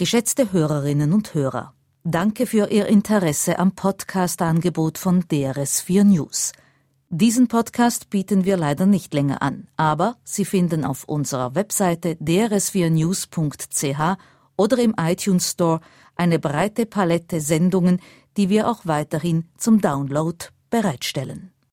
Geschätzte Hörerinnen und Hörer, danke für Ihr Interesse am Podcast-Angebot von DRS4 News. Diesen Podcast bieten wir leider nicht länger an, aber Sie finden auf unserer Webseite drs4news.ch oder im iTunes Store eine breite Palette Sendungen, die wir auch weiterhin zum Download bereitstellen.